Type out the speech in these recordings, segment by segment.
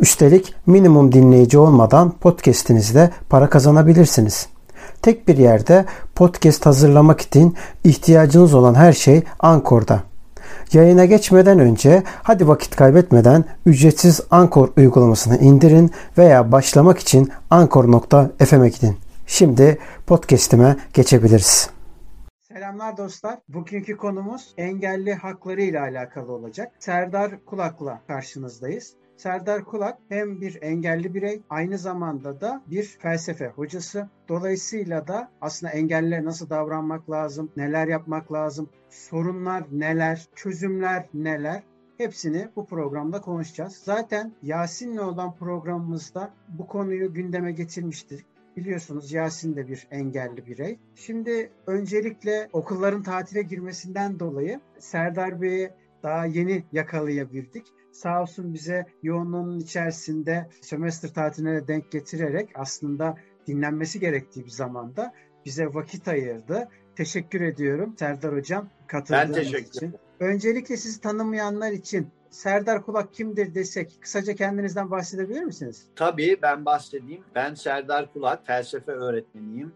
Üstelik minimum dinleyici olmadan podcast'inizde para kazanabilirsiniz. Tek bir yerde podcast hazırlamak için ihtiyacınız olan her şey Ankor'da. Yayına geçmeden önce hadi vakit kaybetmeden ücretsiz Ankor uygulamasını indirin veya başlamak için ankor.fm'e gidin. Şimdi podcast'ime geçebiliriz. Selamlar dostlar. Bugünkü konumuz engelli hakları ile alakalı olacak. Serdar Kulak'la karşınızdayız. Serdar Kulak hem bir engelli birey aynı zamanda da bir felsefe hocası. Dolayısıyla da aslında engellilere nasıl davranmak lazım, neler yapmak lazım, sorunlar neler, çözümler neler Hepsini bu programda konuşacağız. Zaten Yasin'le olan programımızda bu konuyu gündeme getirmiştik. Biliyorsunuz Yasin de bir engelli birey. Şimdi öncelikle okulların tatile girmesinden dolayı Serdar Bey'i daha yeni yakalayabildik. Sağ olsun bize yoğunluğunun içerisinde sömestr tatiline denk getirerek aslında dinlenmesi gerektiği bir zamanda bize vakit ayırdı. Teşekkür ediyorum Serdar Hocam katıldığınız ben teşekkür için. Öncelikle sizi tanımayanlar için Serdar Kulak kimdir desek kısaca kendinizden bahsedebilir misiniz? Tabii ben bahsedeyim. Ben Serdar Kulak, felsefe öğretmeniyim.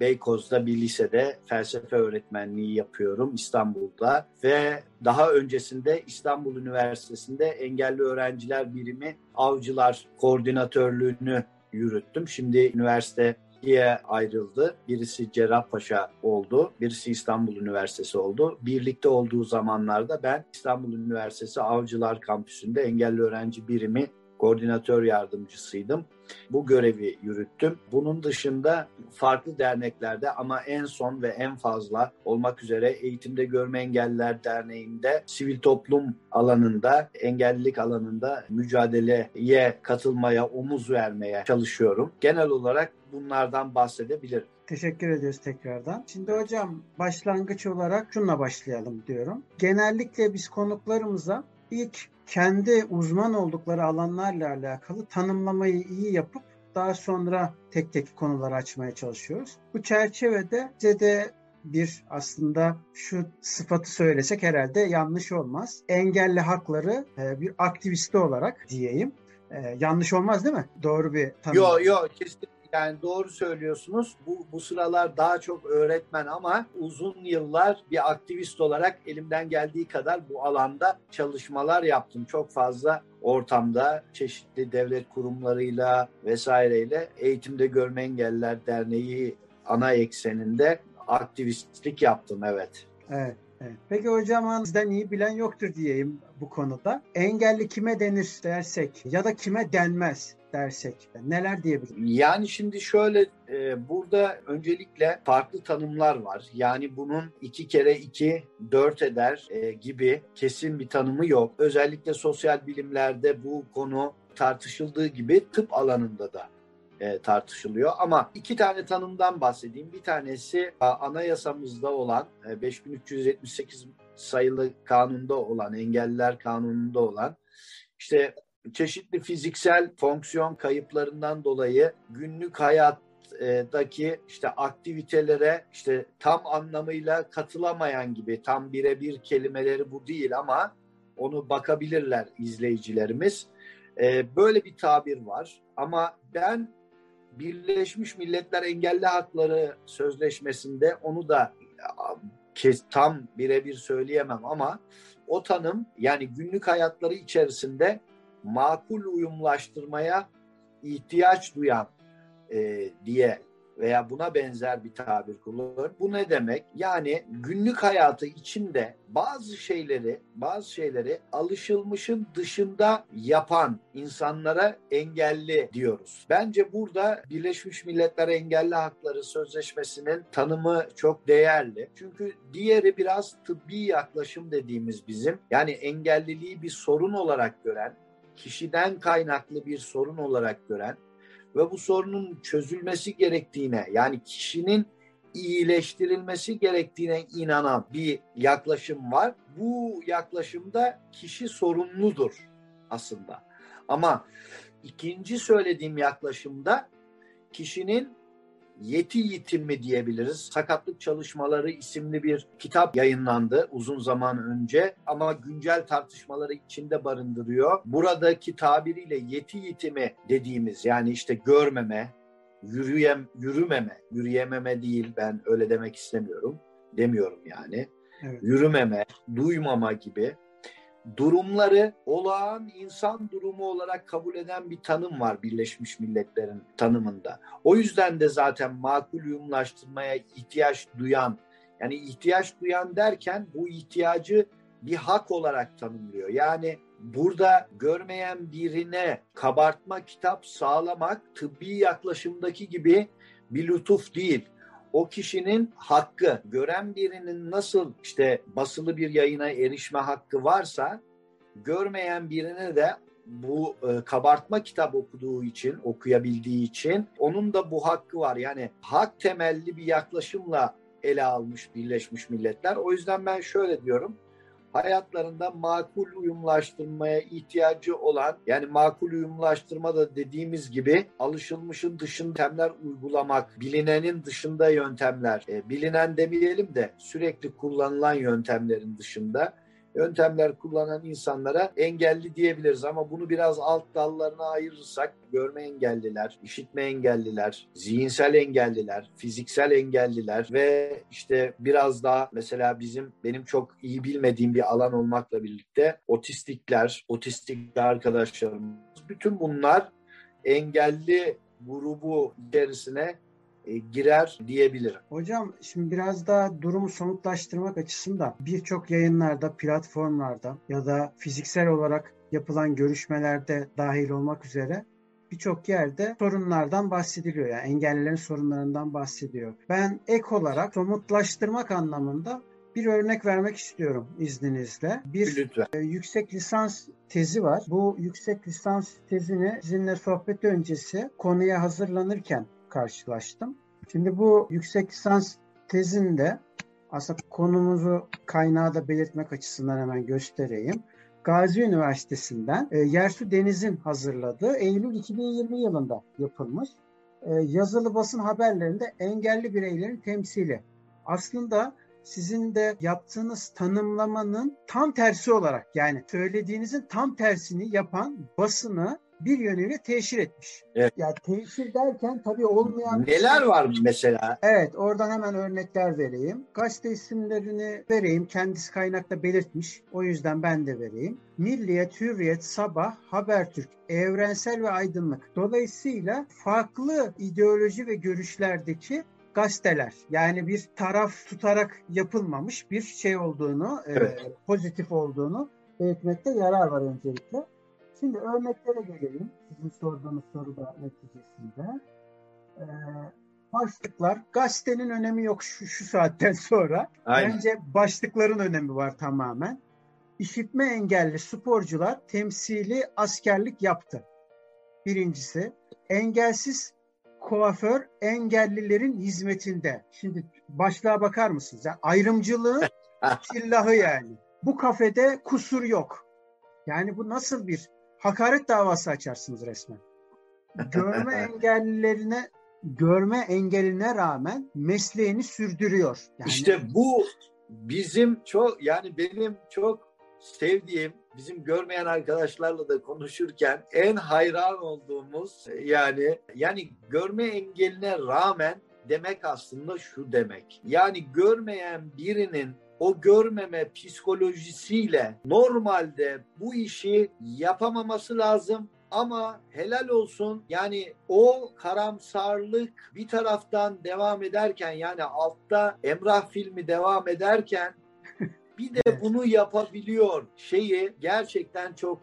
Beykoz'da bir lisede felsefe öğretmenliği yapıyorum İstanbul'da ve daha öncesinde İstanbul Üniversitesi'nde engelli öğrenciler birimi avcılar koordinatörlüğünü yürüttüm. Şimdi üniversite ikiye ayrıldı. Birisi Cerrahpaşa oldu, birisi İstanbul Üniversitesi oldu. Birlikte olduğu zamanlarda ben İstanbul Üniversitesi Avcılar Kampüsü'nde engelli öğrenci birimi koordinatör yardımcısıydım. Bu görevi yürüttüm. Bunun dışında farklı derneklerde ama en son ve en fazla olmak üzere Eğitimde Görme Engelliler Derneği'nde sivil toplum alanında, engellilik alanında mücadeleye katılmaya, omuz vermeye çalışıyorum. Genel olarak bunlardan bahsedebilirim. Teşekkür ediyoruz tekrardan. Şimdi hocam başlangıç olarak şunla başlayalım diyorum. Genellikle biz konuklarımıza ilk kendi uzman oldukları alanlarla alakalı tanımlamayı iyi yapıp daha sonra tek tek konuları açmaya çalışıyoruz. Bu çerçevede size de bir aslında şu sıfatı söylesek herhalde yanlış olmaz. Engelli hakları e, bir aktivisti olarak diyeyim. Ee, yanlış olmaz değil mi? Doğru bir tanım. Yok yok kesinlikle yani doğru söylüyorsunuz. Bu, bu sıralar daha çok öğretmen ama uzun yıllar bir aktivist olarak elimden geldiği kadar bu alanda çalışmalar yaptım. Çok fazla ortamda çeşitli devlet kurumlarıyla vesaireyle Eğitimde Görme Engelliler Derneği ana ekseninde aktivistlik yaptım evet. Evet. Evet. Peki hocam sizden iyi bilen yoktur diyeyim bu konuda. Engelli kime denir dersek ya da kime denmez dersek neler diyebiliriz? Yani şimdi şöyle e, burada öncelikle farklı tanımlar var. Yani bunun iki kere iki dört eder e, gibi kesin bir tanımı yok. Özellikle sosyal bilimlerde bu konu tartışıldığı gibi tıp alanında da e, tartışılıyor. Ama iki tane tanımdan bahsedeyim. Bir tanesi anayasamızda olan e, 5378 sayılı kanunda olan, engelliler kanununda olan işte çeşitli fiziksel fonksiyon kayıplarından dolayı günlük hayattaki işte aktivitelere işte tam anlamıyla katılamayan gibi tam birebir kelimeleri bu değil ama onu bakabilirler izleyicilerimiz. Ee, böyle bir tabir var ama ben Birleşmiş Milletler Engelli Hakları Sözleşmesi'nde onu da tam birebir söyleyemem ama o tanım yani günlük hayatları içerisinde makul uyumlaştırmaya ihtiyaç duyan e, diye veya buna benzer bir tabir kullanıyorum. Bu ne demek? Yani günlük hayatı içinde bazı şeyleri, bazı şeyleri alışılmışın dışında yapan insanlara engelli diyoruz. Bence burada Birleşmiş Milletler Engelli Hakları Sözleşmesi'nin tanımı çok değerli. Çünkü diğeri biraz tıbbi yaklaşım dediğimiz bizim. Yani engelliliği bir sorun olarak gören, kişiden kaynaklı bir sorun olarak gören ve bu sorunun çözülmesi gerektiğine yani kişinin iyileştirilmesi gerektiğine inanan bir yaklaşım var. Bu yaklaşımda kişi sorumludur aslında. Ama ikinci söylediğim yaklaşımda kişinin yeti yitimi diyebiliriz. Sakatlık Çalışmaları isimli bir kitap yayınlandı uzun zaman önce ama güncel tartışmaları içinde barındırıyor. Buradaki tabiriyle yeti yitimi dediğimiz yani işte görmeme, yürüyem, yürümeme, yürüyememe değil ben öyle demek istemiyorum. Demiyorum yani. Evet. Yürümeme, duymama gibi durumları olağan insan durumu olarak kabul eden bir tanım var Birleşmiş Milletler'in tanımında. O yüzden de zaten makul uyumlaştırmaya ihtiyaç duyan, yani ihtiyaç duyan derken bu ihtiyacı bir hak olarak tanımlıyor. Yani burada görmeyen birine kabartma kitap sağlamak tıbbi yaklaşımdaki gibi bir lütuf değil o kişinin hakkı, gören birinin nasıl işte basılı bir yayına erişme hakkı varsa görmeyen birine de bu e, kabartma kitap okuduğu için, okuyabildiği için onun da bu hakkı var. Yani hak temelli bir yaklaşımla ele almış Birleşmiş Milletler. O yüzden ben şöyle diyorum hayatlarında makul uyumlaştırmaya ihtiyacı olan yani makul uyumlaştırma da dediğimiz gibi alışılmışın dışında yöntemler uygulamak, bilinenin dışında yöntemler, e, bilinen demeyelim de sürekli kullanılan yöntemlerin dışında yöntemler kullanan insanlara engelli diyebiliriz. Ama bunu biraz alt dallarına ayırırsak görme engelliler, işitme engelliler, zihinsel engelliler, fiziksel engelliler ve işte biraz daha mesela bizim benim çok iyi bilmediğim bir alan olmakla birlikte otistikler, otistik arkadaşlarımız bütün bunlar engelli grubu içerisine girer diyebilirim. Hocam şimdi biraz daha durumu somutlaştırmak açısından birçok yayınlarda, platformlarda ya da fiziksel olarak yapılan görüşmelerde dahil olmak üzere birçok yerde sorunlardan bahsediliyor. Yani engellilerin sorunlarından bahsediyor. Ben ek olarak somutlaştırmak anlamında bir örnek vermek istiyorum izninizle. Bir Lütfen. E, yüksek lisans tezi var. Bu yüksek lisans tezini sizinle sohbet öncesi konuya hazırlanırken karşılaştım. Şimdi bu yüksek lisans tezinde aslında konumuzu kaynağı da belirtmek açısından hemen göstereyim. Gazi Üniversitesi'nden e, Yersu Deniz'in hazırladığı Eylül 2020 yılında yapılmış e, yazılı basın haberlerinde engelli bireylerin temsili. Aslında sizin de yaptığınız tanımlamanın tam tersi olarak yani söylediğinizin tam tersini yapan basını bir yönüyle teşhir etmiş. Evet. Yani teşhir derken tabii olmayan... Neler var mesela? Evet oradan hemen örnekler vereyim. Gazete isimlerini vereyim. Kendisi kaynakta belirtmiş. O yüzden ben de vereyim. Milliyet, Hürriyet, Sabah, Habertürk, Evrensel ve Aydınlık. Dolayısıyla farklı ideoloji ve görüşlerdeki gazeteler. Yani bir taraf tutarak yapılmamış bir şey olduğunu, evet. e, pozitif olduğunu belirtmekte yarar var öncelikle. Şimdi örneklere gelelim. Sizin sorduğunuz soruda neticesinde. Ee, başlıklar. Gazetenin önemi yok şu, şu saatten sonra. Aynen. Bence başlıkların önemi var tamamen. İşitme engelli sporcular temsili askerlik yaptı. Birincisi. Engelsiz kuaför engellilerin hizmetinde. Şimdi başlığa bakar mısınız? Yani ayrımcılığın silahı yani. Bu kafede kusur yok. Yani bu nasıl bir hakaret davası açarsınız resmen. Görme engellilerine görme engeline rağmen mesleğini sürdürüyor. Yani... İşte bu bizim çok yani benim çok sevdiğim bizim görmeyen arkadaşlarla da konuşurken en hayran olduğumuz yani yani görme engeline rağmen demek aslında şu demek. Yani görmeyen birinin o görmeme psikolojisiyle normalde bu işi yapamaması lazım. Ama helal olsun yani o karamsarlık bir taraftan devam ederken yani altta Emrah filmi devam ederken bir de bunu yapabiliyor şeyi gerçekten çok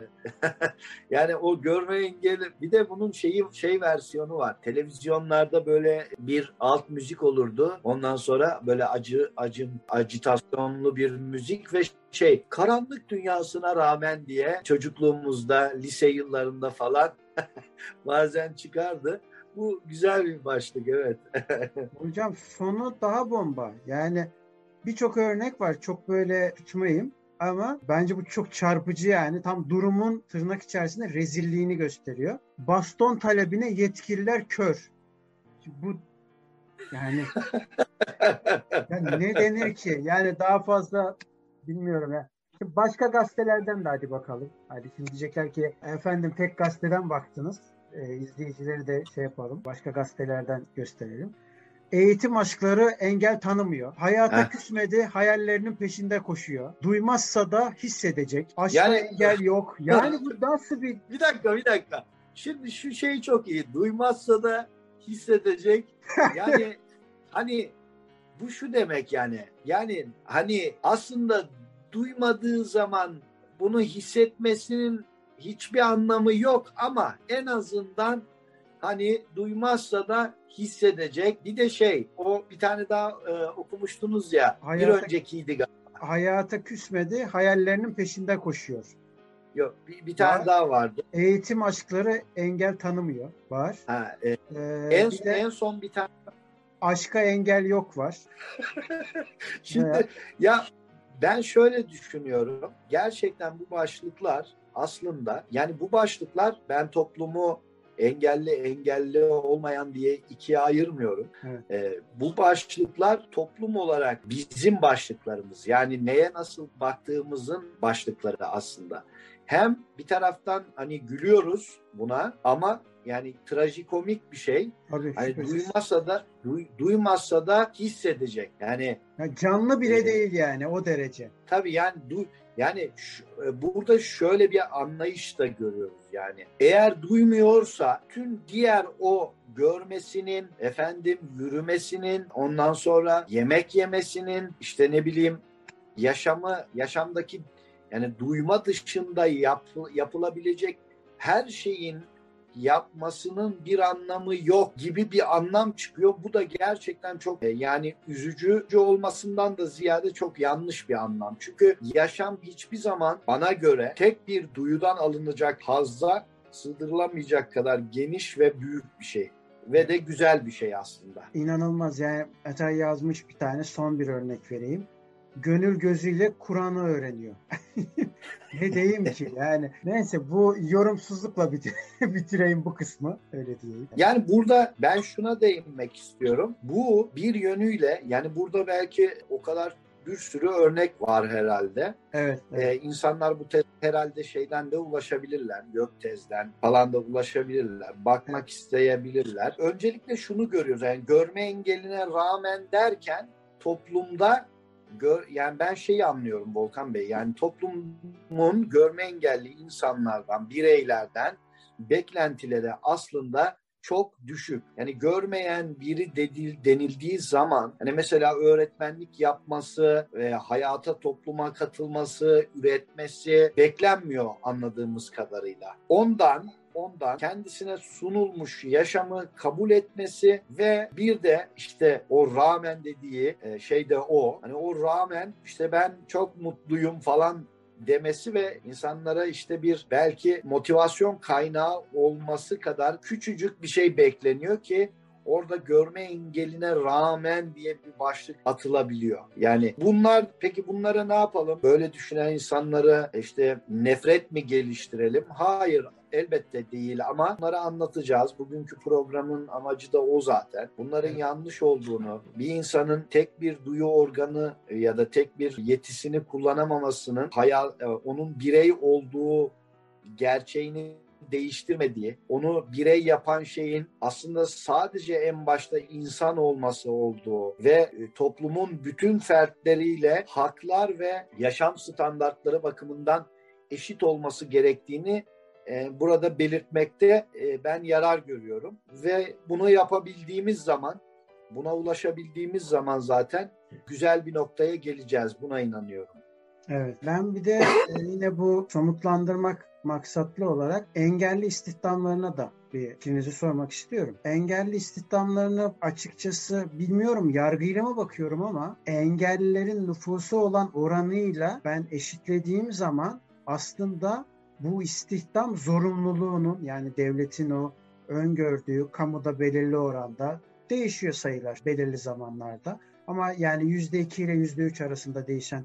yani o görme engeli bir de bunun şeyi şey versiyonu var. Televizyonlarda böyle bir alt müzik olurdu. Ondan sonra böyle acı acı acitasyonlu bir müzik ve şey karanlık dünyasına rağmen diye çocukluğumuzda lise yıllarında falan bazen çıkardı. bu güzel bir başlık evet. Hocam sonu daha bomba. Yani birçok örnek var. Çok böyle tutmayayım. Ama bence bu çok çarpıcı yani. Tam durumun tırnak içerisinde rezilliğini gösteriyor. Baston talebine yetkililer kör. Bu yani, yani ne denir ki? Yani daha fazla bilmiyorum ya. Şimdi başka gazetelerden de hadi bakalım. Hadi şimdi diyecekler ki efendim tek gazeteden baktınız. Ee, izleyicileri de şey yapalım. Başka gazetelerden gösterelim. Eğitim aşkları engel tanımıyor. Hayata Heh. küsmedi, hayallerinin peşinde koşuyor. Duymazsa da hissedecek. Aşka yani, engel yok. Yani bu nasıl bir... Bir dakika, bir dakika. Şimdi şu şey çok iyi. Duymazsa da hissedecek. Yani hani bu şu demek yani. Yani hani aslında duymadığı zaman bunu hissetmesinin hiçbir anlamı yok ama en azından hani duymazsa da hissedecek. Bir de şey o bir tane daha e, okumuştunuz ya hayata, bir öncekiydi galiba. Hayata küsmedi hayallerinin peşinde koşuyor. Yok bir, bir tane var. daha vardı. Eğitim aşkları engel tanımıyor. Var. Ha, e, ee, en, son, en son bir tane aşka engel yok var. Şimdi ya ben şöyle düşünüyorum. Gerçekten bu başlıklar aslında yani bu başlıklar ben toplumu engelli engelli olmayan diye ikiye ayırmıyorum. Evet. E, bu başlıklar toplum olarak bizim başlıklarımız. Yani neye nasıl baktığımızın başlıkları aslında. Hem bir taraftan hani gülüyoruz buna ama yani trajikomik bir şey. Tabii, hani duymazsa da duy, duymazsa da hissedecek. Yani ya canlı bile e, değil yani o derece. Tabii yani du, yani e, burada şöyle bir anlayış da görüyoruz yani. Eğer duymuyorsa tüm diğer o görmesinin, efendim yürümesinin, ondan sonra yemek yemesinin, işte ne bileyim yaşamı, yaşamdaki yani duyma dışında yap, yapılabilecek her şeyin yapmasının bir anlamı yok gibi bir anlam çıkıyor. Bu da gerçekten çok e, yani üzücü olmasından da ziyade çok yanlış bir anlam. Çünkü yaşam hiçbir zaman bana göre tek bir duyudan alınacak hazza sığdırılamayacak kadar geniş ve büyük bir şey ve de güzel bir şey aslında. İnanılmaz yani Atay yazmış bir tane son bir örnek vereyim gönül gözüyle Kur'an'ı öğreniyor. ne diyeyim ki yani. Neyse bu yorumsuzlukla bitireyim bu kısmı. Öyle diyeyim. Yani burada ben şuna değinmek istiyorum. Bu bir yönüyle yani burada belki o kadar bir sürü örnek var herhalde. Evet. evet. Ee, insanlar bu tez herhalde şeyden de ulaşabilirler. Gök tezden falan da ulaşabilirler. Bakmak evet. isteyebilirler. Öncelikle şunu görüyoruz. Yani görme engeline rağmen derken toplumda gör, yani ben şeyi anlıyorum Volkan Bey. Yani toplumun görme engelli insanlardan, bireylerden beklentileri aslında çok düşük. Yani görmeyen biri dedil, denildiği zaman hani mesela öğretmenlik yapması, e, hayata topluma katılması, üretmesi beklenmiyor anladığımız kadarıyla. Ondan ondan kendisine sunulmuş yaşamı kabul etmesi ve bir de işte o rağmen dediği e, şey de o. Hani o rağmen işte ben çok mutluyum falan demesi ve insanlara işte bir belki motivasyon kaynağı olması kadar küçücük bir şey bekleniyor ki orada görme engeline rağmen diye bir başlık atılabiliyor. Yani bunlar peki bunlara ne yapalım? Böyle düşünen insanlara işte nefret mi geliştirelim? Hayır elbette değil ama bunları anlatacağız. Bugünkü programın amacı da o zaten. Bunların yanlış olduğunu, bir insanın tek bir duyu organı ya da tek bir yetisini kullanamamasının hayal, e, onun birey olduğu gerçeğini değiştirmediği, onu birey yapan şeyin aslında sadece en başta insan olması olduğu ve e, toplumun bütün fertleriyle haklar ve yaşam standartları bakımından eşit olması gerektiğini e, burada belirtmekte e, ben yarar görüyorum ve bunu yapabildiğimiz zaman buna ulaşabildiğimiz zaman zaten güzel bir noktaya geleceğiz buna inanıyorum. Evet ben bir de e, yine bu somutlandırmak maksatlı olarak engelli istihdamlarına da bir fikrinizi sormak istiyorum. Engelli istihdamlarını açıkçası bilmiyorum yargıyla mı bakıyorum ama engellilerin nüfusu olan oranıyla ben eşitlediğim zaman aslında bu istihdam zorunluluğunun yani devletin o öngördüğü kamuda belirli oranda değişiyor sayılar belirli zamanlarda. Ama yani %2 ile %3 arasında değişen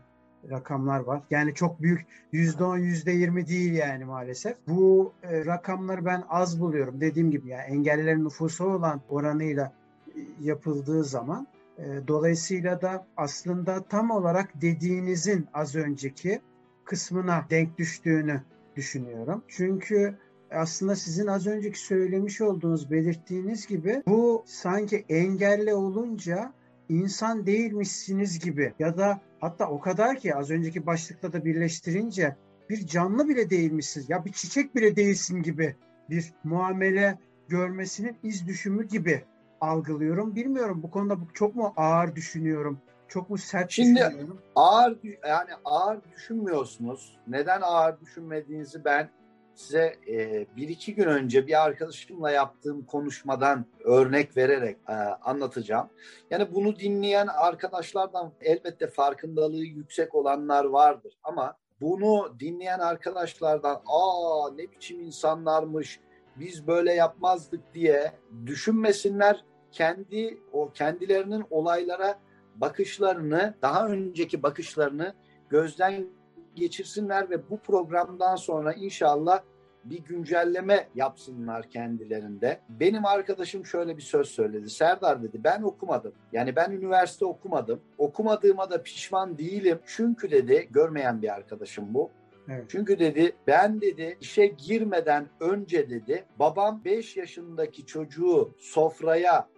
rakamlar var. Yani çok büyük %10, %20 değil yani maalesef. Bu e, rakamları ben az buluyorum. Dediğim gibi yani engellilerin nüfusu olan oranıyla e, yapıldığı zaman e, dolayısıyla da aslında tam olarak dediğinizin az önceki kısmına denk düştüğünü düşünüyorum. Çünkü aslında sizin az önceki söylemiş olduğunuz, belirttiğiniz gibi bu sanki engelli olunca insan değilmişsiniz gibi ya da hatta o kadar ki az önceki başlıkta da birleştirince bir canlı bile değilmişsiniz ya bir çiçek bile değilsin gibi bir muamele görmesinin iz düşümü gibi algılıyorum. Bilmiyorum bu konuda çok mu ağır düşünüyorum? Çok mu sert Şimdi düşünüyorum? ağır yani ağır düşünmüyorsunuz. Neden ağır düşünmediğinizi ben size e, bir iki gün önce bir arkadaşımla yaptığım konuşmadan örnek vererek e, anlatacağım. Yani bunu dinleyen arkadaşlardan elbette farkındalığı yüksek olanlar vardır ama bunu dinleyen arkadaşlardan aa ne biçim insanlarmış biz böyle yapmazdık diye düşünmesinler kendi o kendilerinin olaylara bakışlarını daha önceki bakışlarını gözden geçirsinler ve bu programdan sonra inşallah bir güncelleme yapsınlar kendilerinde. Benim arkadaşım şöyle bir söz söyledi. Serdar dedi ben okumadım. Yani ben üniversite okumadım. Okumadığıma da pişman değilim. Çünkü dedi görmeyen bir arkadaşım bu. Evet. Çünkü dedi ben dedi işe girmeden önce dedi babam 5 yaşındaki çocuğu sofraya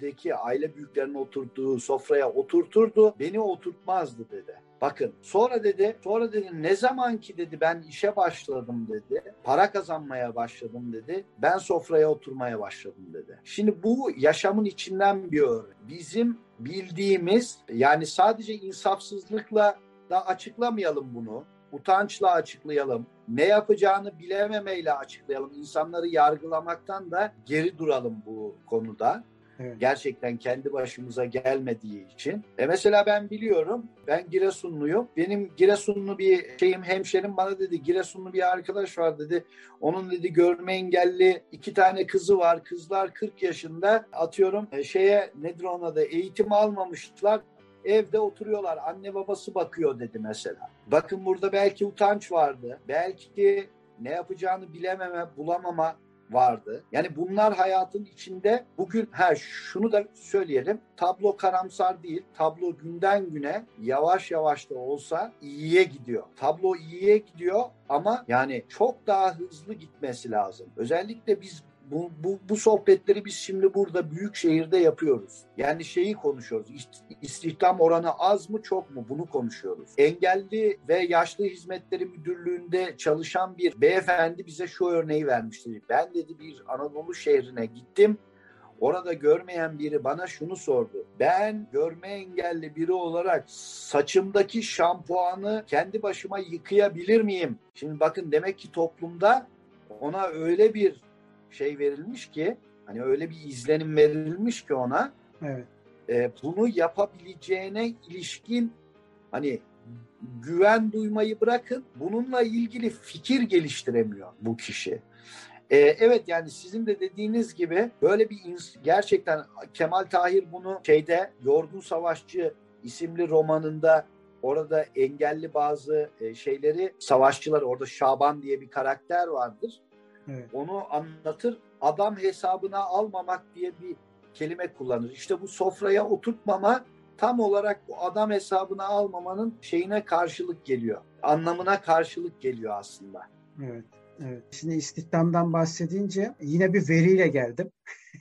ailemdeki aile büyüklerinin oturduğu sofraya oturturdu. Beni oturtmazdı dedi. Bakın sonra dedi sonra dedi ne zaman ki dedi ben işe başladım dedi. Para kazanmaya başladım dedi. Ben sofraya oturmaya başladım dedi. Şimdi bu yaşamın içinden bir örnek. Bizim bildiğimiz yani sadece insafsızlıkla da açıklamayalım bunu. Utançla açıklayalım. Ne yapacağını bilememeyle açıklayalım. İnsanları yargılamaktan da geri duralım bu konuda. Evet. Gerçekten kendi başımıza gelmediği için. E mesela ben biliyorum, ben Giresunluyum. Benim Giresunlu bir şeyim, hemşerim bana dedi, Giresunlu bir arkadaş var dedi. Onun dedi görme engelli iki tane kızı var. Kızlar 40 yaşında atıyorum e, şeye nedir ona da eğitim almamışlar evde oturuyorlar. Anne babası bakıyor dedi mesela. Bakın burada belki utanç vardı. Belki ne yapacağını bilememe, bulamama vardı. Yani bunlar hayatın içinde bugün ha şunu da söyleyelim. Tablo karamsar değil. Tablo günden güne yavaş yavaş da olsa iyiye gidiyor. Tablo iyiye gidiyor ama yani çok daha hızlı gitmesi lazım. Özellikle biz bu, bu, bu sohbetleri biz şimdi burada büyük şehirde yapıyoruz. Yani şeyi konuşuyoruz. İstihdam oranı az mı çok mu bunu konuşuyoruz. Engelli ve Yaşlı Hizmetleri Müdürlüğü'nde çalışan bir beyefendi bize şu örneği vermişti. Ben dedi bir Anadolu şehrine gittim. Orada görmeyen biri bana şunu sordu. Ben görme engelli biri olarak saçımdaki şampuanı kendi başıma yıkayabilir miyim? Şimdi bakın demek ki toplumda ona öyle bir şey verilmiş ki hani öyle bir izlenim verilmiş ki ona evet. e, bunu yapabileceğine ilişkin hani güven duymayı bırakın bununla ilgili fikir geliştiremiyor bu kişi. Ee, evet yani sizin de dediğiniz gibi böyle bir gerçekten Kemal Tahir bunu şeyde Yorgun Savaşçı isimli romanında orada engelli bazı e, şeyleri savaşçılar orada Şaban diye bir karakter vardır. Evet. Onu anlatır. Adam hesabına almamak diye bir kelime kullanır. İşte bu sofraya oturtmama tam olarak bu adam hesabına almamanın şeyine karşılık geliyor. Anlamına karşılık geliyor aslında. Evet. Evet. Şimdi istihdamdan bahsedince yine bir veriyle geldim.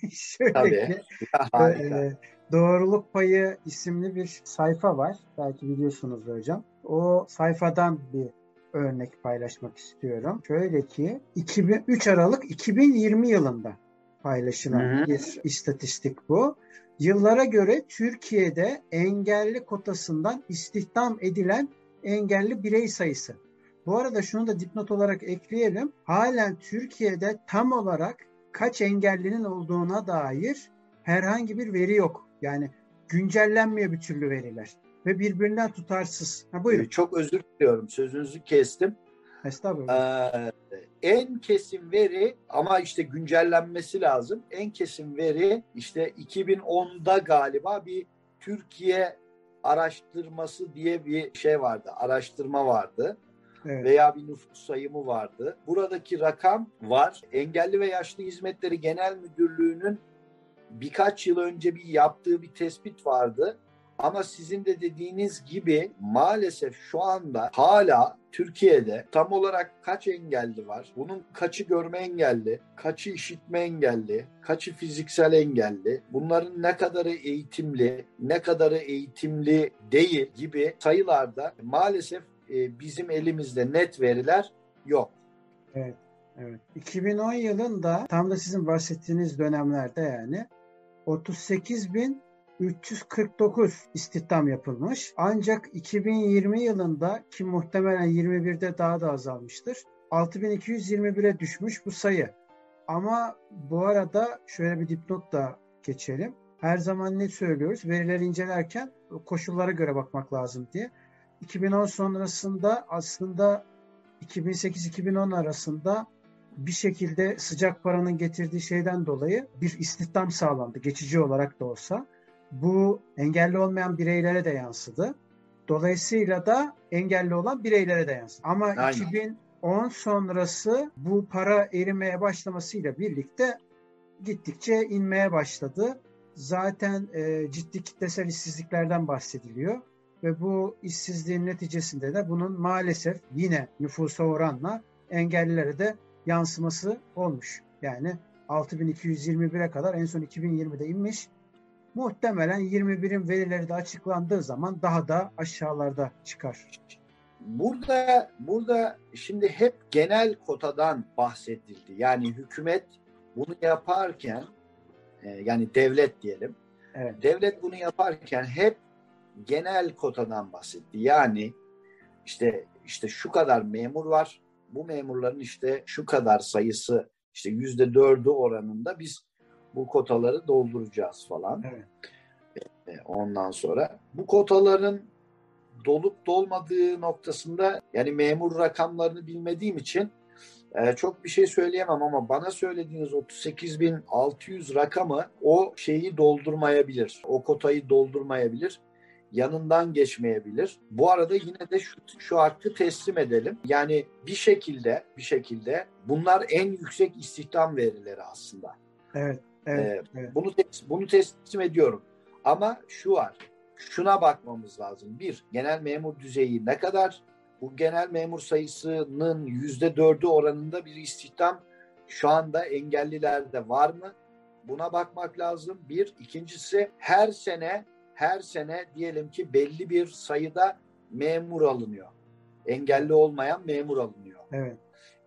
Şöyle Tabii. Ki, e, Doğruluk Payı isimli bir sayfa var. Belki biliyorsunuz hocam. O sayfadan bir örnek paylaşmak istiyorum. Şöyle ki 2003 Aralık 2020 yılında paylaşılan Hı-hı. bir istatistik bu. Yıllara göre Türkiye'de engelli kotasından istihdam edilen engelli birey sayısı. Bu arada şunu da dipnot olarak ekleyelim. Halen Türkiye'de tam olarak kaç engellinin olduğuna dair herhangi bir veri yok. Yani güncellenmiyor bir türlü veriler ve birbirinden tutarsız. Ha, buyurun. Ee, çok özür diliyorum. Sözünüzü kestim. Estağfurullah. Ee, en kesin veri ama işte güncellenmesi lazım. En kesin veri işte 2010'da galiba bir Türkiye araştırması diye bir şey vardı. Araştırma vardı. Evet. veya bir nüfus sayımı vardı. Buradaki rakam var. Engelli ve Yaşlı Hizmetleri Genel Müdürlüğü'nün birkaç yıl önce bir yaptığı bir tespit vardı. Ama sizin de dediğiniz gibi maalesef şu anda hala Türkiye'de tam olarak kaç engelli var? Bunun kaçı görme engelli, kaçı işitme engelli, kaçı fiziksel engelli? Bunların ne kadarı eğitimli, ne kadarı eğitimli değil gibi sayılarda maalesef e, bizim elimizde net veriler yok. Evet. Evet. 2010 yılında tam da sizin bahsettiğiniz dönemlerde yani 38 bin 349 istihdam yapılmış. Ancak 2020 yılında ki muhtemelen 21'de daha da azalmıştır. 6221'e düşmüş bu sayı. Ama bu arada şöyle bir dipnot da geçelim. Her zaman ne söylüyoruz? Verileri incelerken koşullara göre bakmak lazım diye. 2010 sonrasında aslında 2008-2010 arasında bir şekilde sıcak paranın getirdiği şeyden dolayı bir istihdam sağlandı geçici olarak da olsa. Bu engelli olmayan bireylere de yansıdı. Dolayısıyla da engelli olan bireylere de yansıdı. Ama Aynen. 2010 sonrası bu para erimeye başlamasıyla birlikte gittikçe inmeye başladı. Zaten e, ciddi kitlesel işsizliklerden bahsediliyor ve bu işsizliğin neticesinde de bunun maalesef yine nüfusa oranla engellilere de yansıması olmuş. Yani 6221'e kadar en son 2020'de inmiş. Muhtemelen 21'in verileri de açıklandığı zaman daha da aşağılarda çıkar. Burada burada şimdi hep genel kotadan bahsedildi. Yani hükümet bunu yaparken e, yani devlet diyelim. Evet. Devlet bunu yaparken hep genel kotadan bahsetti. Yani işte işte şu kadar memur var. Bu memurların işte şu kadar sayısı işte yüzde dördü oranında biz bu kotaları dolduracağız falan. Evet. E, ondan sonra bu kotaların dolup dolmadığı noktasında yani memur rakamlarını bilmediğim için e, çok bir şey söyleyemem ama bana söylediğiniz 38.600 rakamı o şeyi doldurmayabilir. O kotayı doldurmayabilir yanından geçmeyebilir. Bu arada yine de şu, şu hakkı teslim edelim. Yani bir şekilde bir şekilde bunlar en yüksek istihdam verileri aslında. Evet. Evet, ee, evet. Bunu bunu teslim ediyorum. Ama şu var. Şuna bakmamız lazım. Bir, genel memur düzeyi ne kadar? Bu genel memur sayısının yüzde dördü oranında bir istihdam şu anda engellilerde var mı? Buna bakmak lazım. Bir. ikincisi her sene her sene diyelim ki belli bir sayıda memur alınıyor. Engelli olmayan memur alınıyor. Evet.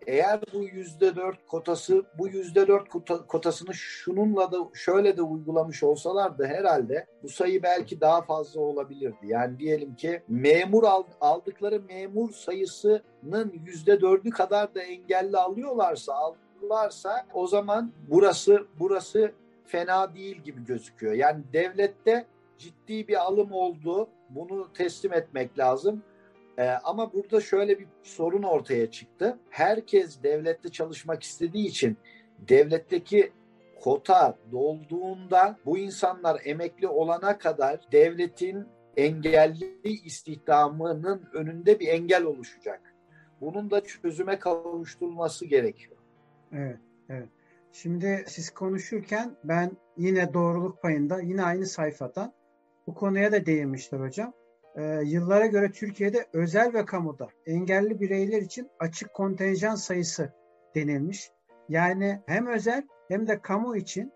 Eğer bu yüzde dört kotası, bu yüzde dört kotasını şununla da şöyle de uygulamış olsalardı herhalde bu sayı belki daha fazla olabilirdi. Yani diyelim ki memur aldıkları memur sayısının yüzde dördü kadar da engelli alıyorlarsa, aldılarsa o zaman burası burası fena değil gibi gözüküyor. Yani devlette ciddi bir alım oldu. Bunu teslim etmek lazım. Ee, ama burada şöyle bir sorun ortaya çıktı. Herkes devlette çalışmak istediği için devletteki kota dolduğunda bu insanlar emekli olana kadar devletin engelli istihdamının önünde bir engel oluşacak. Bunun da çözüme kavuşturulması gerekiyor. Evet, evet. Şimdi siz konuşurken ben yine doğruluk payında yine aynı sayfadan bu konuya da değinmişler hocam. Ee, yıllara göre Türkiye'de özel ve kamuda engelli bireyler için açık kontenjan sayısı denilmiş. Yani hem özel hem de kamu için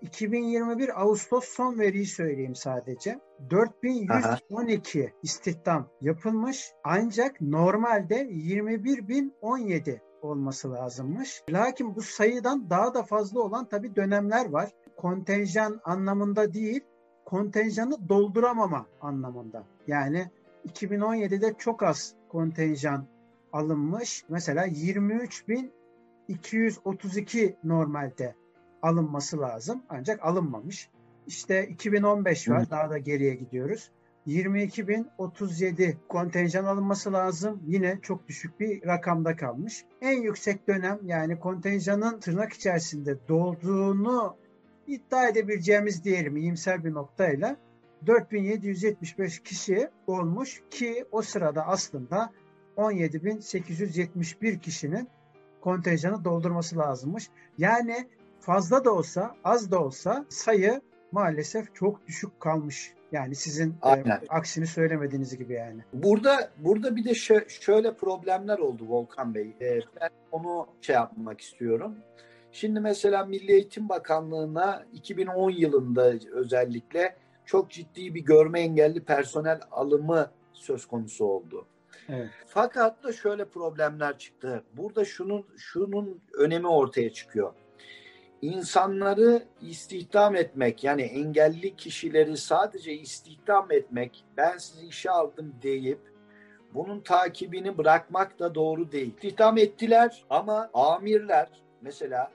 2021 e, Ağustos son veriyi söyleyeyim sadece. 4112 Aha. istihdam yapılmış ancak normalde 21017 olması lazımmış. Lakin bu sayıdan daha da fazla olan tabi dönemler var. Kontenjan anlamında değil kontenjanı dolduramama anlamında. Yani 2017'de çok az kontenjan alınmış. Mesela 23.232 normalde alınması lazım ancak alınmamış. İşte 2015 var daha da geriye gidiyoruz. 22.037 kontenjan alınması lazım. Yine çok düşük bir rakamda kalmış. En yüksek dönem yani kontenjanın tırnak içerisinde dolduğunu iddia edebileceğimiz diyelim iyimser bir noktayla 4775 kişi olmuş ki o sırada aslında 17.871 kişinin kontenjanı doldurması lazımmış. Yani fazla da olsa az da olsa sayı maalesef çok düşük kalmış. Yani sizin e, aksini söylemediğiniz gibi yani. Burada burada bir de şö- şöyle problemler oldu Volkan Bey. Ee, ben onu şey yapmak istiyorum. Şimdi mesela Milli Eğitim Bakanlığı'na 2010 yılında özellikle çok ciddi bir görme engelli personel alımı söz konusu oldu. Evet. Fakat da şöyle problemler çıktı. Burada şunun şunun önemi ortaya çıkıyor. İnsanları istihdam etmek yani engelli kişileri sadece istihdam etmek ben sizi işe aldım deyip bunun takibini bırakmak da doğru değil. İstihdam ettiler ama amirler mesela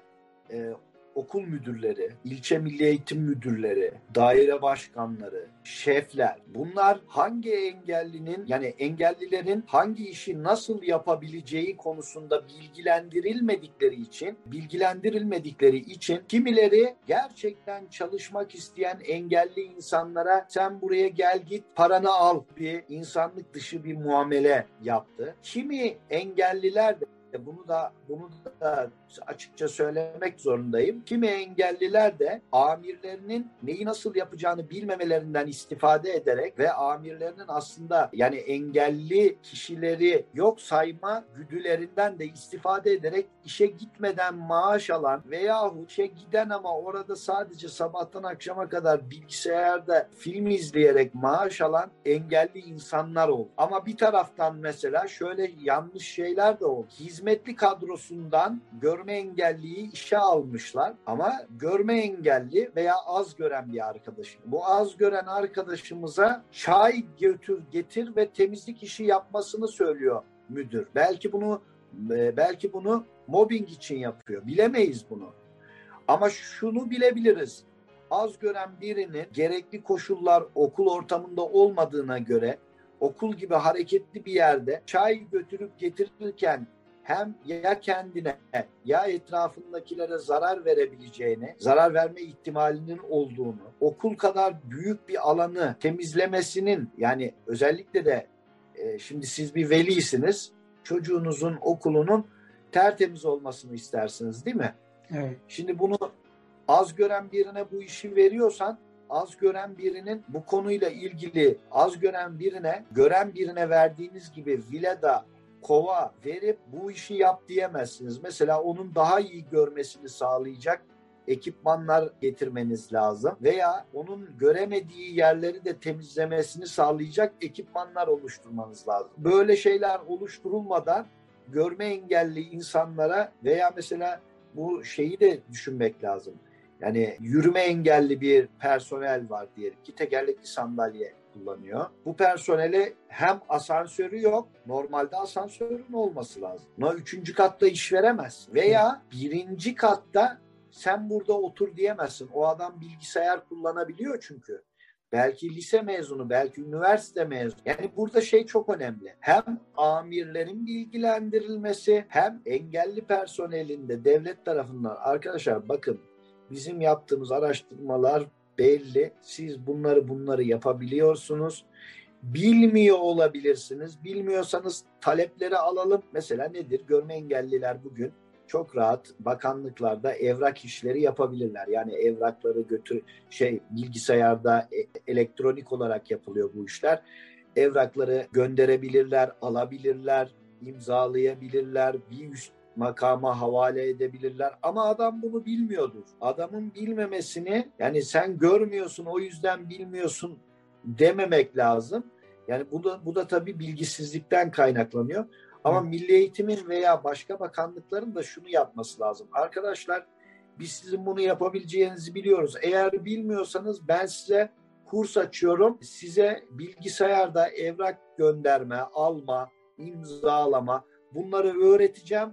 e, okul müdürleri, ilçe milli eğitim müdürleri, daire başkanları, şefler bunlar hangi engellinin yani engellilerin hangi işi nasıl yapabileceği konusunda bilgilendirilmedikleri için bilgilendirilmedikleri için kimileri gerçekten çalışmak isteyen engelli insanlara sen buraya gel git paranı al bir insanlık dışı bir muamele yaptı. Kimi engelliler de bunu da bunu da açıkça söylemek zorundayım. Kimi engelliler de amirlerinin neyi nasıl yapacağını bilmemelerinden istifade ederek ve amirlerinin aslında yani engelli kişileri yok sayma güdülerinden de istifade ederek işe gitmeden maaş alan veyahut işe giden ama orada sadece sabahtan akşama kadar bilgisayarda film izleyerek maaş alan engelli insanlar oldu. Ama bir taraftan mesela şöyle yanlış şeyler de oldu. Hizmetli kadrosundan görme engelliyi işe almışlar ama görme engelli veya az gören bir arkadaşım. Bu az gören arkadaşımıza çay götür getir ve temizlik işi yapmasını söylüyor müdür. Belki bunu e, belki bunu mobbing için yapıyor. Bilemeyiz bunu. Ama şunu bilebiliriz. Az gören birinin gerekli koşullar okul ortamında olmadığına göre okul gibi hareketli bir yerde çay götürüp getirirken hem ya kendine ya etrafındakilere zarar verebileceğini, zarar verme ihtimalinin olduğunu, okul kadar büyük bir alanı temizlemesinin yani özellikle de e, şimdi siz bir velisiniz, çocuğunuzun okulunun tertemiz olmasını istersiniz değil mi? Evet. Şimdi bunu az gören birine bu işi veriyorsan az gören birinin bu konuyla ilgili az gören birine gören birine verdiğiniz gibi vileda kova verip bu işi yap diyemezsiniz. Mesela onun daha iyi görmesini sağlayacak ekipmanlar getirmeniz lazım veya onun göremediği yerleri de temizlemesini sağlayacak ekipmanlar oluşturmanız lazım. Böyle şeyler oluşturulmadan görme engelli insanlara veya mesela bu şeyi de düşünmek lazım. Yani yürüme engelli bir personel var diyelim ki tekerlekli sandalye kullanıyor. Bu personele hem asansörü yok, normalde asansörün olması lazım. No üçüncü katta iş veremez. Veya birinci katta sen burada otur diyemezsin. O adam bilgisayar kullanabiliyor çünkü. Belki lise mezunu, belki üniversite mezunu. Yani burada şey çok önemli. Hem amirlerin bilgilendirilmesi hem engelli personelin de devlet tarafından arkadaşlar bakın bizim yaptığımız araştırmalar belli. Siz bunları bunları yapabiliyorsunuz. Bilmiyor olabilirsiniz. Bilmiyorsanız talepleri alalım. Mesela nedir? Görme engelliler bugün çok rahat bakanlıklarda evrak işleri yapabilirler. Yani evrakları götür şey bilgisayarda e, elektronik olarak yapılıyor bu işler. Evrakları gönderebilirler, alabilirler, imzalayabilirler. Bir üst makama havale edebilirler ama adam bunu bilmiyordur. Adamın bilmemesini yani sen görmüyorsun o yüzden bilmiyorsun dememek lazım. Yani bu da bu da tabii bilgisizlikten kaynaklanıyor. Ama Hı. Milli Eğitim'in veya başka bakanlıkların da şunu yapması lazım. Arkadaşlar biz sizin bunu yapabileceğinizi biliyoruz. Eğer bilmiyorsanız ben size kurs açıyorum. Size bilgisayarda evrak gönderme, alma, imzalama bunları öğreteceğim.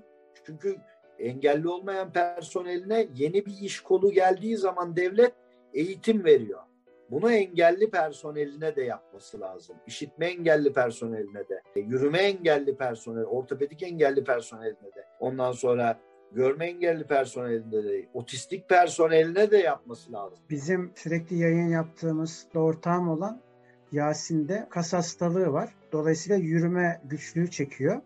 Çünkü engelli olmayan personeline yeni bir iş kolu geldiği zaman devlet eğitim veriyor. Bunu engelli personeline de yapması lazım. İşitme engelli personeline de, yürüme engelli personel, ortopedik engelli personeline de. Ondan sonra görme engelli personeline de, otistik personeline de yapması lazım. Bizim sürekli yayın yaptığımız ortağım olan Yasin'de kas hastalığı var. Dolayısıyla yürüme güçlüğü çekiyor.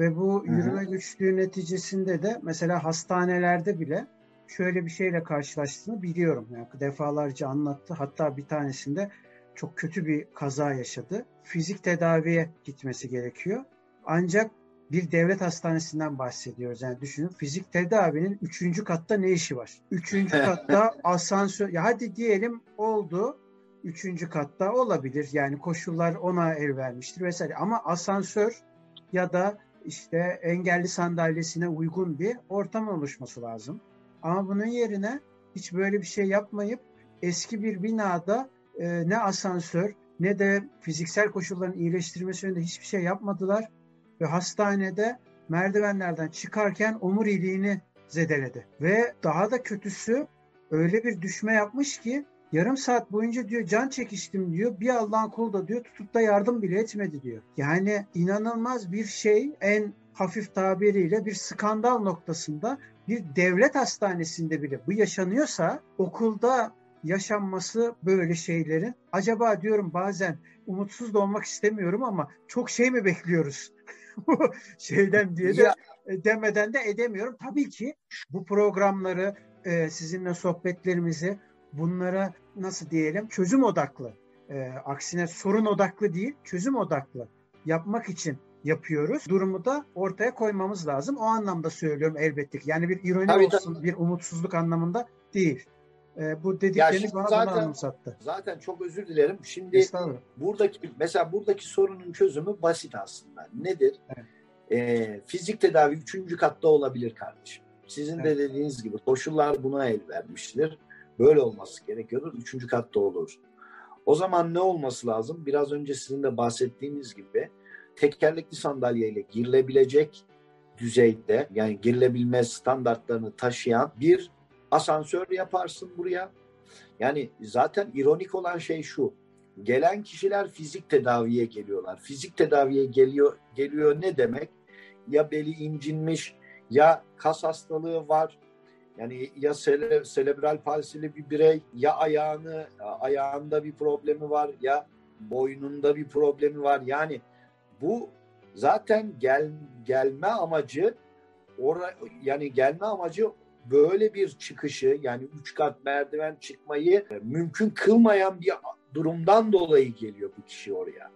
Ve bu yürüme Hı-hı. güçlüğü neticesinde de mesela hastanelerde bile şöyle bir şeyle karşılaştığını biliyorum. Yani defalarca anlattı. Hatta bir tanesinde çok kötü bir kaza yaşadı. Fizik tedaviye gitmesi gerekiyor. Ancak bir devlet hastanesinden bahsediyoruz. Yani düşünün fizik tedavinin üçüncü katta ne işi var? Üçüncü katta asansör, ya hadi diyelim oldu üçüncü katta olabilir. Yani koşullar ona el vermiştir vesaire. Ama asansör ya da işte engelli sandalyesine uygun bir ortam oluşması lazım. Ama bunun yerine hiç böyle bir şey yapmayıp eski bir binada e, ne asansör ne de fiziksel koşulların iyileştirmesi yönünde hiçbir şey yapmadılar ve hastanede merdivenlerden çıkarken omuriliğini zedeledi. Ve daha da kötüsü öyle bir düşme yapmış ki yarım saat boyunca diyor can çekiştim diyor. Bir Allah'ın kulu da diyor tutup da yardım bile etmedi diyor. Yani inanılmaz bir şey en hafif tabiriyle bir skandal noktasında bir devlet hastanesinde bile bu yaşanıyorsa okulda yaşanması böyle şeylerin acaba diyorum bazen umutsuz da olmak istemiyorum ama çok şey mi bekliyoruz şeyden diye de e, demeden de edemiyorum. Tabii ki bu programları e, sizinle sohbetlerimizi bunlara nasıl diyelim çözüm odaklı e, aksine sorun odaklı değil çözüm odaklı yapmak için yapıyoruz. Durumu da ortaya koymamız lazım. O anlamda söylüyorum elbette ki. Yani bir ironi tabii, olsun, tabii. bir umutsuzluk anlamında değil. E, bu dedikleriniz bana zaten, bunu anımsattı. Zaten çok özür dilerim. Şimdi buradaki mesela buradaki sorunun çözümü basit aslında. Nedir? Evet. E, fizik tedavi üçüncü katta olabilir kardeşim. Sizin evet. de dediğiniz gibi koşullar buna el vermiştir. Böyle olması gerekiyordur. Üçüncü katta olur. O zaman ne olması lazım? Biraz önce sizin de bahsettiğiniz gibi tekerlekli sandalyeyle girilebilecek düzeyde yani girilebilme standartlarını taşıyan bir asansör yaparsın buraya. Yani zaten ironik olan şey şu. Gelen kişiler fizik tedaviye geliyorlar. Fizik tedaviye geliyor geliyor ne demek? Ya beli incinmiş ya kas hastalığı var. Yani ya sele, selebral palsili bir birey ya ayağını ayağında bir problemi var ya boynunda bir problemi var. Yani bu zaten gel, gelme amacı ora, yani gelme amacı böyle bir çıkışı yani üç kat merdiven çıkmayı mümkün kılmayan bir durumdan dolayı geliyor bu kişi oraya.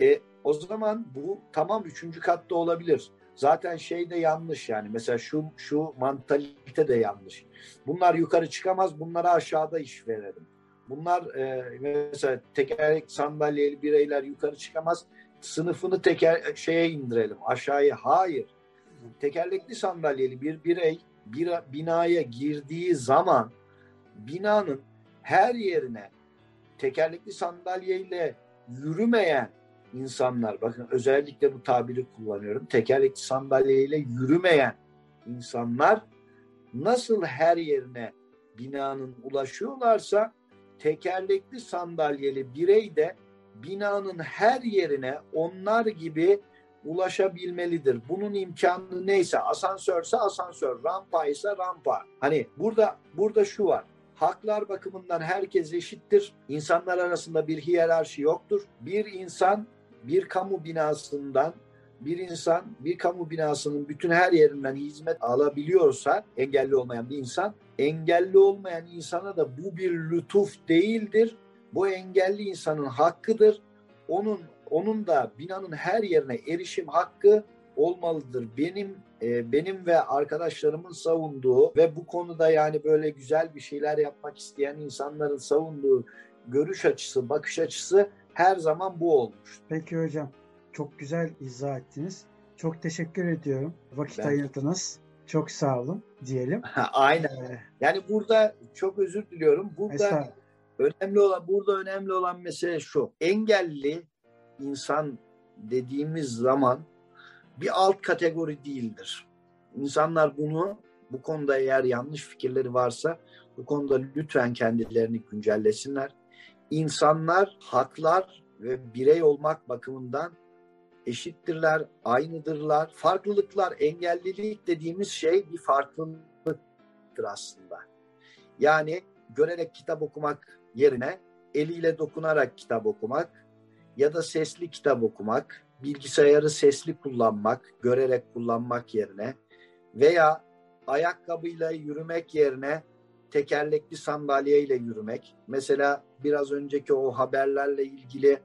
E, o zaman bu tamam üçüncü katta olabilir. Zaten şey de yanlış yani mesela şu şu mantalite de yanlış. Bunlar yukarı çıkamaz, bunlara aşağıda iş verelim. Bunlar e, mesela tekerlek sandalyeli bireyler yukarı çıkamaz sınıfını teker şeye indirelim aşağıya. Hayır. Tekerlekli sandalyeli bir birey bir binaya girdiği zaman binanın her yerine tekerlekli sandalyeyle yürümeyen insanlar bakın özellikle bu tabiri kullanıyorum. Tekerlekli sandalyeyle yürümeyen insanlar nasıl her yerine binanın ulaşıyorlarsa tekerlekli sandalyeli birey de binanın her yerine onlar gibi ulaşabilmelidir. Bunun imkanı neyse asansörse asansör, rampa ise rampa. Hani burada burada şu var. Haklar bakımından herkes eşittir. İnsanlar arasında bir hiyerarşi yoktur. Bir insan bir kamu binasından bir insan bir kamu binasının bütün her yerinden hizmet alabiliyorsa engelli olmayan bir insan engelli olmayan insana da bu bir lütuf değildir bu engelli insanın hakkıdır. Onun onun da binanın her yerine erişim hakkı olmalıdır. Benim e, benim ve arkadaşlarımın savunduğu ve bu konuda yani böyle güzel bir şeyler yapmak isteyen insanların savunduğu görüş açısı, bakış açısı her zaman bu olmuş. Peki hocam. Çok güzel izah ettiniz. Çok teşekkür ediyorum. Vakit ben... ayırdınız. Çok sağ olun diyelim. Aynen. Ee, yani burada çok özür diliyorum. Burada Önemli olan burada önemli olan mesele şu. Engelli insan dediğimiz zaman bir alt kategori değildir. İnsanlar bunu bu konuda eğer yanlış fikirleri varsa bu konuda lütfen kendilerini güncellesinler. İnsanlar haklar ve birey olmak bakımından eşittirler, aynıdırlar. Farklılıklar, engellilik dediğimiz şey bir farklılıktır aslında. Yani görerek kitap okumak yerine eliyle dokunarak kitap okumak ya da sesli kitap okumak, bilgisayarı sesli kullanmak, görerek kullanmak yerine veya ayakkabıyla yürümek yerine tekerlekli sandalyeyle yürümek. Mesela biraz önceki o haberlerle ilgili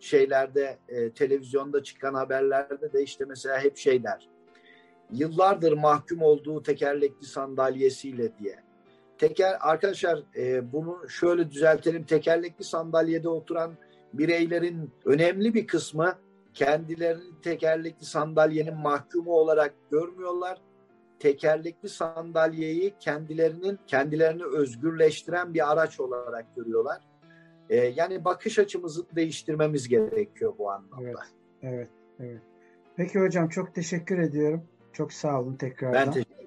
şeylerde e, televizyonda çıkan haberlerde de işte mesela hep şeyler. Yıllardır mahkum olduğu tekerlekli sandalyesiyle diye. Teker arkadaşlar e, bunu şöyle düzeltelim. Tekerlekli sandalyede oturan bireylerin önemli bir kısmı kendilerini tekerlekli sandalyenin mahkumu olarak görmüyorlar. Tekerlekli sandalyeyi kendilerinin kendilerini özgürleştiren bir araç olarak görüyorlar. Ee, yani bakış açımızı değiştirmemiz gerekiyor bu anlamda. Evet, evet, evet. Peki hocam çok teşekkür ediyorum. Çok sağ olun tekrardan. Ben teşekkür